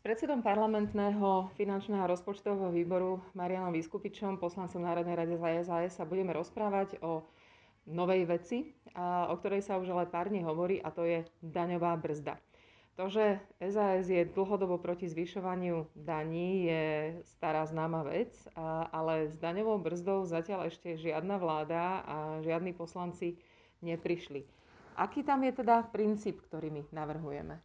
Predsedom parlamentného finančného a rozpočtového výboru Marianom Vyskupičom, poslancom Národnej rady za SAS, sa budeme rozprávať o novej veci, o ktorej sa už ale pár dní hovorí, a to je daňová brzda. To, že SAS je dlhodobo proti zvyšovaniu daní, je stará známa vec, ale s daňovou brzdou zatiaľ ešte žiadna vláda a žiadni poslanci neprišli. Aký tam je teda princíp, ktorý my navrhujeme?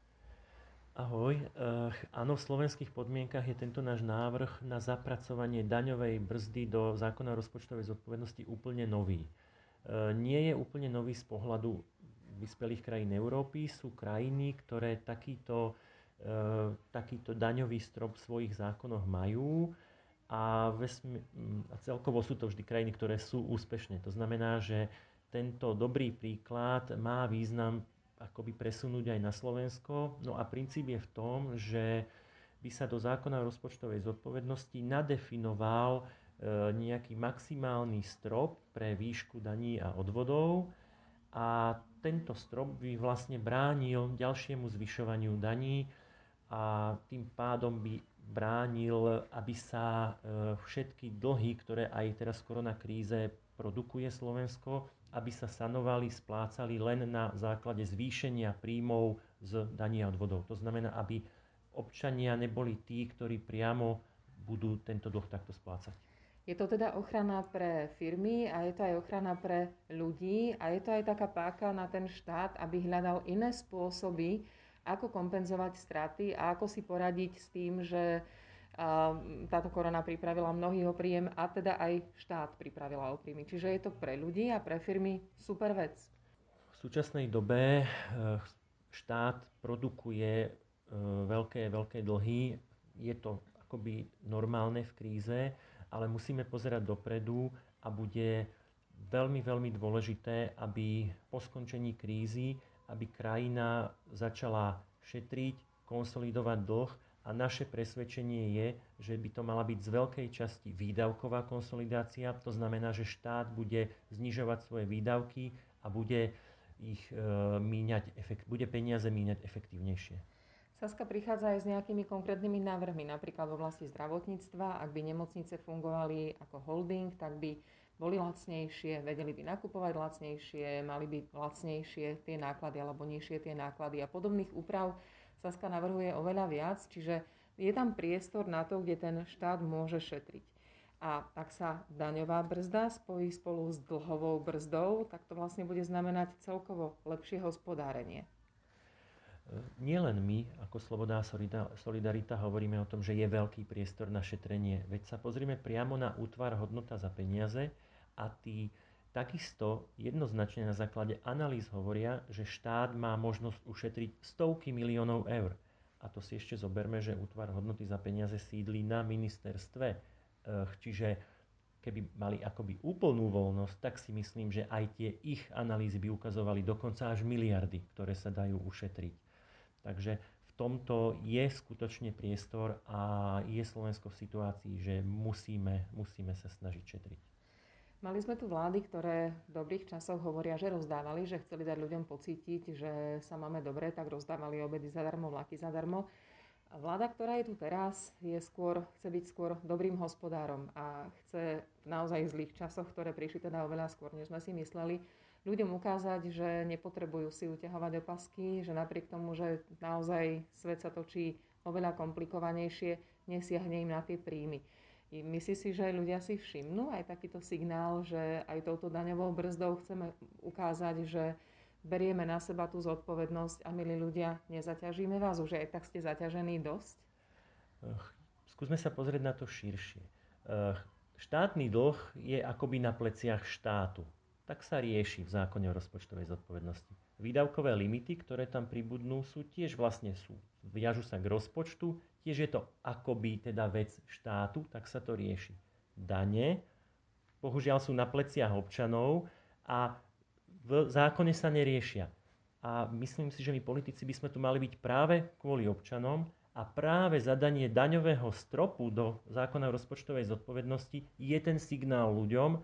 Ahoj. Uh, áno, v slovenských podmienkach je tento náš návrh na zapracovanie daňovej brzdy do zákona rozpočtovej zodpovednosti úplne nový. Uh, nie je úplne nový z pohľadu vyspelých krajín Európy. Sú krajiny, ktoré takýto, uh, takýto daňový strop v svojich zákonoch majú a, vesmi- a celkovo sú to vždy krajiny, ktoré sú úspešné. To znamená, že tento dobrý príklad má význam akoby presunúť aj na Slovensko. No a princíp je v tom, že by sa do zákona o rozpočtovej zodpovednosti nadefinoval e, nejaký maximálny strop pre výšku daní a odvodov a tento strop by vlastne bránil ďalšiemu zvyšovaniu daní a tým pádom by bránil, aby sa e, všetky dlhy, ktoré aj teraz v koronakríze produkuje Slovensko, aby sa sanovali, splácali len na základe zvýšenia príjmov z daní a odvodov. To znamená, aby občania neboli tí, ktorí priamo budú tento dlh takto splácať. Je to teda ochrana pre firmy a je to aj ochrana pre ľudí a je to aj taká páka na ten štát, aby hľadal iné spôsoby, ako kompenzovať straty a ako si poradiť s tým, že táto korona pripravila mnohých o príjem a teda aj štát pripravila o príjmy. Čiže je to pre ľudí a pre firmy super vec. V súčasnej dobe eh, štát produkuje eh, veľké, veľké dlhy. Je to akoby normálne v kríze, ale musíme pozerať dopredu a bude veľmi, veľmi dôležité, aby po skončení krízy, aby krajina začala šetriť, konsolidovať dlh a naše presvedčenie je, že by to mala byť z veľkej časti výdavková konsolidácia. To znamená, že štát bude znižovať svoje výdavky a bude ich e, míňať, efekt, bude peniaze míňať efektívnejšie. Saska prichádza aj s nejakými konkrétnymi návrhmi, napríklad v oblasti zdravotníctva. Ak by nemocnice fungovali ako holding, tak by boli lacnejšie, vedeli by nakupovať lacnejšie, mali by lacnejšie tie náklady alebo nižšie tie náklady a podobných úprav Saska navrhuje oveľa viac, čiže je tam priestor na to, kde ten štát môže šetriť. A ak sa daňová brzda spojí spolu s dlhovou brzdou, tak to vlastne bude znamenať celkovo lepšie hospodárenie. Nie len my, ako Sloboda a Solidarita, hovoríme o tom, že je veľký priestor na šetrenie. Veď sa pozrieme priamo na útvar hodnota za peniaze a tí Takisto jednoznačne na základe analýz hovoria, že štát má možnosť ušetriť stovky miliónov eur. A to si ešte zoberme, že útvar hodnoty za peniaze sídli na ministerstve. Eh, čiže keby mali akoby úplnú voľnosť, tak si myslím, že aj tie ich analýzy by ukazovali dokonca až miliardy, ktoré sa dajú ušetriť. Takže v tomto je skutočne priestor a je Slovensko v situácii, že musíme, musíme sa snažiť šetriť. Mali sme tu vlády, ktoré v dobrých časoch hovoria, že rozdávali, že chceli dať ľuďom pocítiť, že sa máme dobre, tak rozdávali obedy zadarmo, vlaky zadarmo. Vláda, ktorá je tu teraz, je skôr, chce byť skôr dobrým hospodárom a chce v naozaj zlých časoch, ktoré prišli teda oveľa skôr, než sme si mysleli, ľuďom ukázať, že nepotrebujú si uťahovať opasky, že napriek tomu, že naozaj svet sa točí oveľa komplikovanejšie, nesiahne im na tie príjmy. Myslí si, že ľudia si všimnú aj takýto signál, že aj touto daňovou brzdou chceme ukázať, že berieme na seba tú zodpovednosť a milí ľudia, nezaťažíme vás, už aj tak ste zaťažení dosť? Skúsme sa pozrieť na to širšie. Štátny dlh je akoby na pleciach štátu. Tak sa rieši v zákone o rozpočtovej zodpovednosti. Výdavkové limity, ktoré tam pribudnú, sú tiež vlastne sú. Viažu sa k rozpočtu, tiež je to akoby teda vec štátu, tak sa to rieši. Dane, bohužiaľ sú na pleciach občanov a v zákone sa neriešia. A myslím si, že my politici by sme tu mali byť práve kvôli občanom a práve zadanie daňového stropu do zákona o rozpočtovej zodpovednosti je ten signál ľuďom,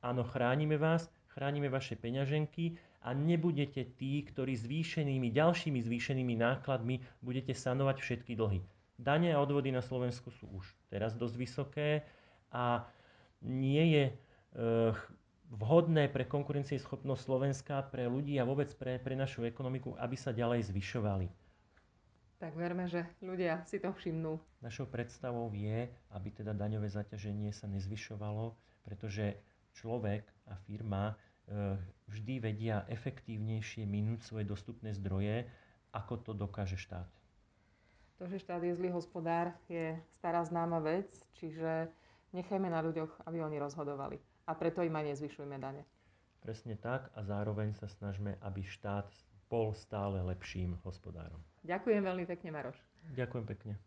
áno, chránime vás, chránime vaše peňaženky a nebudete tí, ktorí zvýšenými, ďalšími zvýšenými nákladmi budete sanovať všetky dlhy Dane a odvody na Slovensku sú už teraz dosť vysoké a nie je e, vhodné pre konkurencieschopnosť Slovenska, pre ľudí a vôbec pre, pre našu ekonomiku, aby sa ďalej zvyšovali. Tak verme, že ľudia si to všimnú. Našou predstavou je, aby teda daňové zaťaženie sa nezvyšovalo, pretože človek a firma e, vždy vedia efektívnejšie minúť svoje dostupné zdroje, ako to dokáže štát. To, že štát je zlý hospodár, je stará známa vec, čiže nechajme na ľuďoch, aby oni rozhodovali. A preto im aj nezvyšujme dane. Presne tak a zároveň sa snažme, aby štát bol stále lepším hospodárom. Ďakujem veľmi pekne, Maroš. Ďakujem pekne.